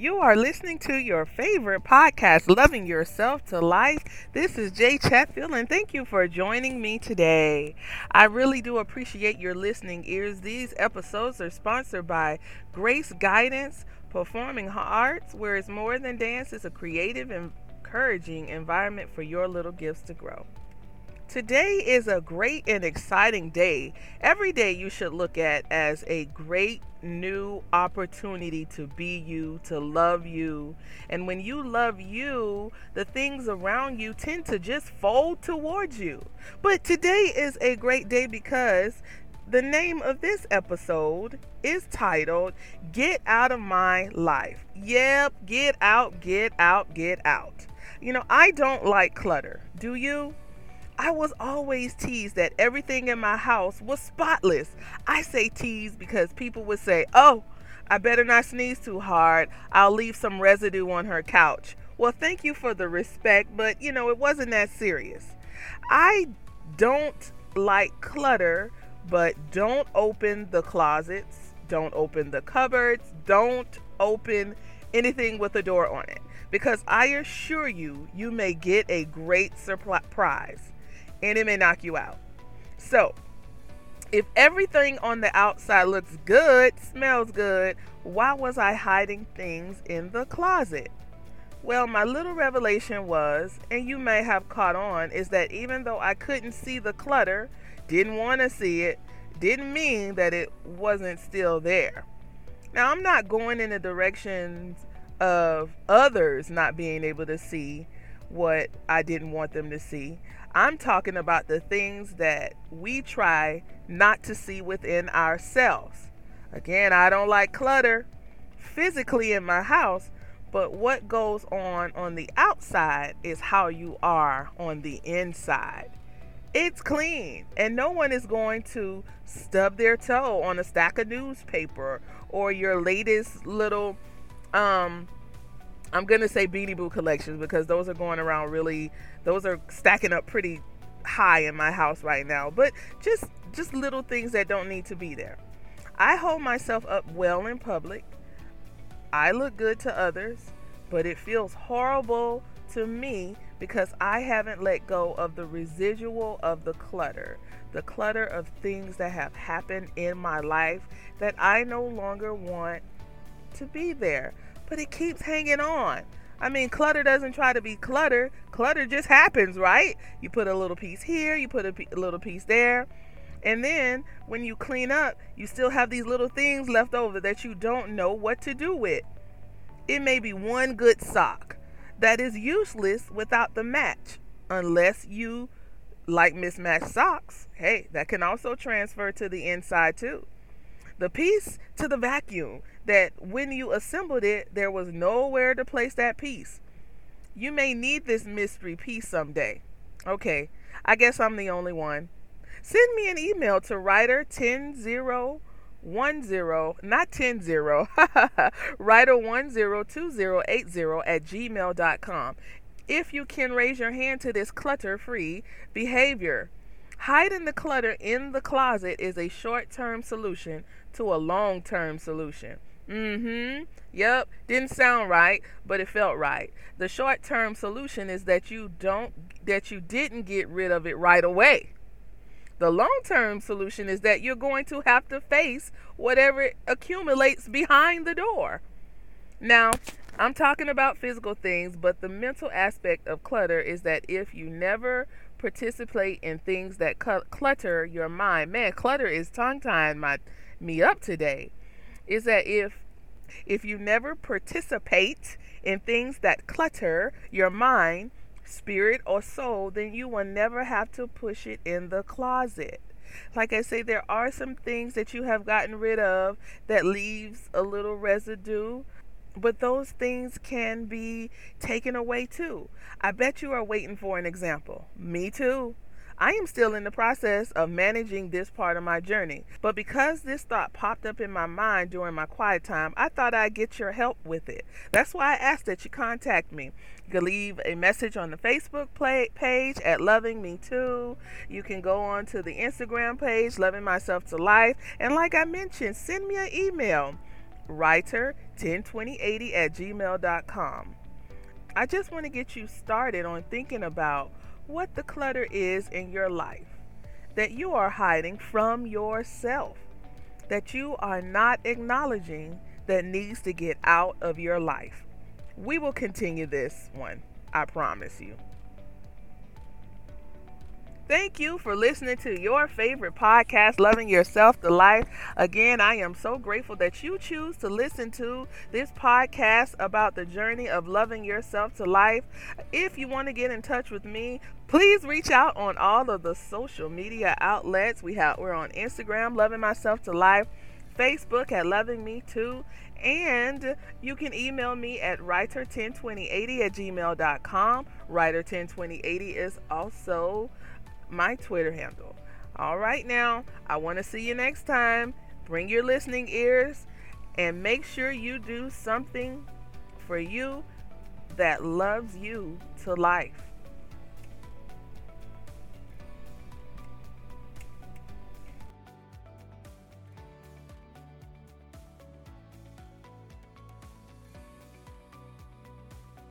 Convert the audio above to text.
You are listening to your favorite podcast, Loving Yourself to Life. This is Jay Chatfield, and thank you for joining me today. I really do appreciate your listening ears. These episodes are sponsored by Grace Guidance Performing Arts, where it's more than dance, it's a creative and encouraging environment for your little gifts to grow. Today is a great and exciting day. Every day you should look at as a great new opportunity to be you, to love you. And when you love you, the things around you tend to just fold towards you. But today is a great day because the name of this episode is titled Get Out of My Life. Yep, get out, get out, get out. You know, I don't like clutter. Do you? I was always teased that everything in my house was spotless. I say teased because people would say, Oh, I better not sneeze too hard. I'll leave some residue on her couch. Well, thank you for the respect, but you know, it wasn't that serious. I don't like clutter, but don't open the closets, don't open the cupboards, don't open anything with a door on it because I assure you, you may get a great surprise and it may knock you out. So, if everything on the outside looks good, smells good, why was I hiding things in the closet? Well, my little revelation was, and you may have caught on, is that even though I couldn't see the clutter, didn't want to see it, didn't mean that it wasn't still there. Now, I'm not going in the directions of others not being able to see what I didn't want them to see. I'm talking about the things that we try not to see within ourselves. Again, I don't like clutter physically in my house, but what goes on on the outside is how you are on the inside. It's clean, and no one is going to stub their toe on a stack of newspaper or your latest little um I'm gonna say Beanie Boo collections because those are going around really. Those are stacking up pretty high in my house right now. But just just little things that don't need to be there. I hold myself up well in public. I look good to others, but it feels horrible to me because I haven't let go of the residual of the clutter, the clutter of things that have happened in my life that I no longer want to be there but it keeps hanging on. I mean, clutter doesn't try to be clutter. Clutter just happens, right? You put a little piece here, you put a, p- a little piece there. And then when you clean up, you still have these little things left over that you don't know what to do with. It may be one good sock that is useless without the match, unless you like mismatched socks. Hey, that can also transfer to the inside too. The piece to the vacuum that when you assembled it, there was nowhere to place that piece. You may need this mystery piece someday. Okay, I guess I'm the only one. Send me an email to writer 10010, not 10 0, writer 102080 at gmail.com. If you can raise your hand to this clutter free behavior. Hiding the clutter in the closet is a short term solution to a long term solution. Mm hmm. Yep. Didn't sound right, but it felt right. The short term solution is that you don't, that you didn't get rid of it right away. The long term solution is that you're going to have to face whatever accumulates behind the door. Now, I'm talking about physical things, but the mental aspect of clutter is that if you never participate in things that clutter your mind, man, clutter is tongue tying my me up today is that if if you never participate in things that clutter your mind, spirit, or soul, then you will never have to push it in the closet. Like I say, there are some things that you have gotten rid of that leaves a little residue, but those things can be taken away too. I bet you are waiting for an example. Me too. I am still in the process of managing this part of my journey. But because this thought popped up in my mind during my quiet time, I thought I'd get your help with it. That's why I asked that you contact me. You can leave a message on the Facebook page at Loving Me Too. You can go on to the Instagram page, Loving Myself to Life. And like I mentioned, send me an email writer102080 at gmail.com. I just want to get you started on thinking about what the clutter is in your life that you are hiding from yourself, that you are not acknowledging that needs to get out of your life. We will continue this one, I promise you. Thank you for listening to your favorite podcast, Loving Yourself to Life. Again, I am so grateful that you choose to listen to this podcast about the journey of loving yourself to life. If you want to get in touch with me, please reach out on all of the social media outlets. We have we're on Instagram, Loving Myself to Life, Facebook at Loving Me Too, and you can email me at writer102080 at gmail.com. Writer102080 is also my Twitter handle. All right, now, I want to see you next time. Bring your listening ears and make sure you do something for you that loves you to life.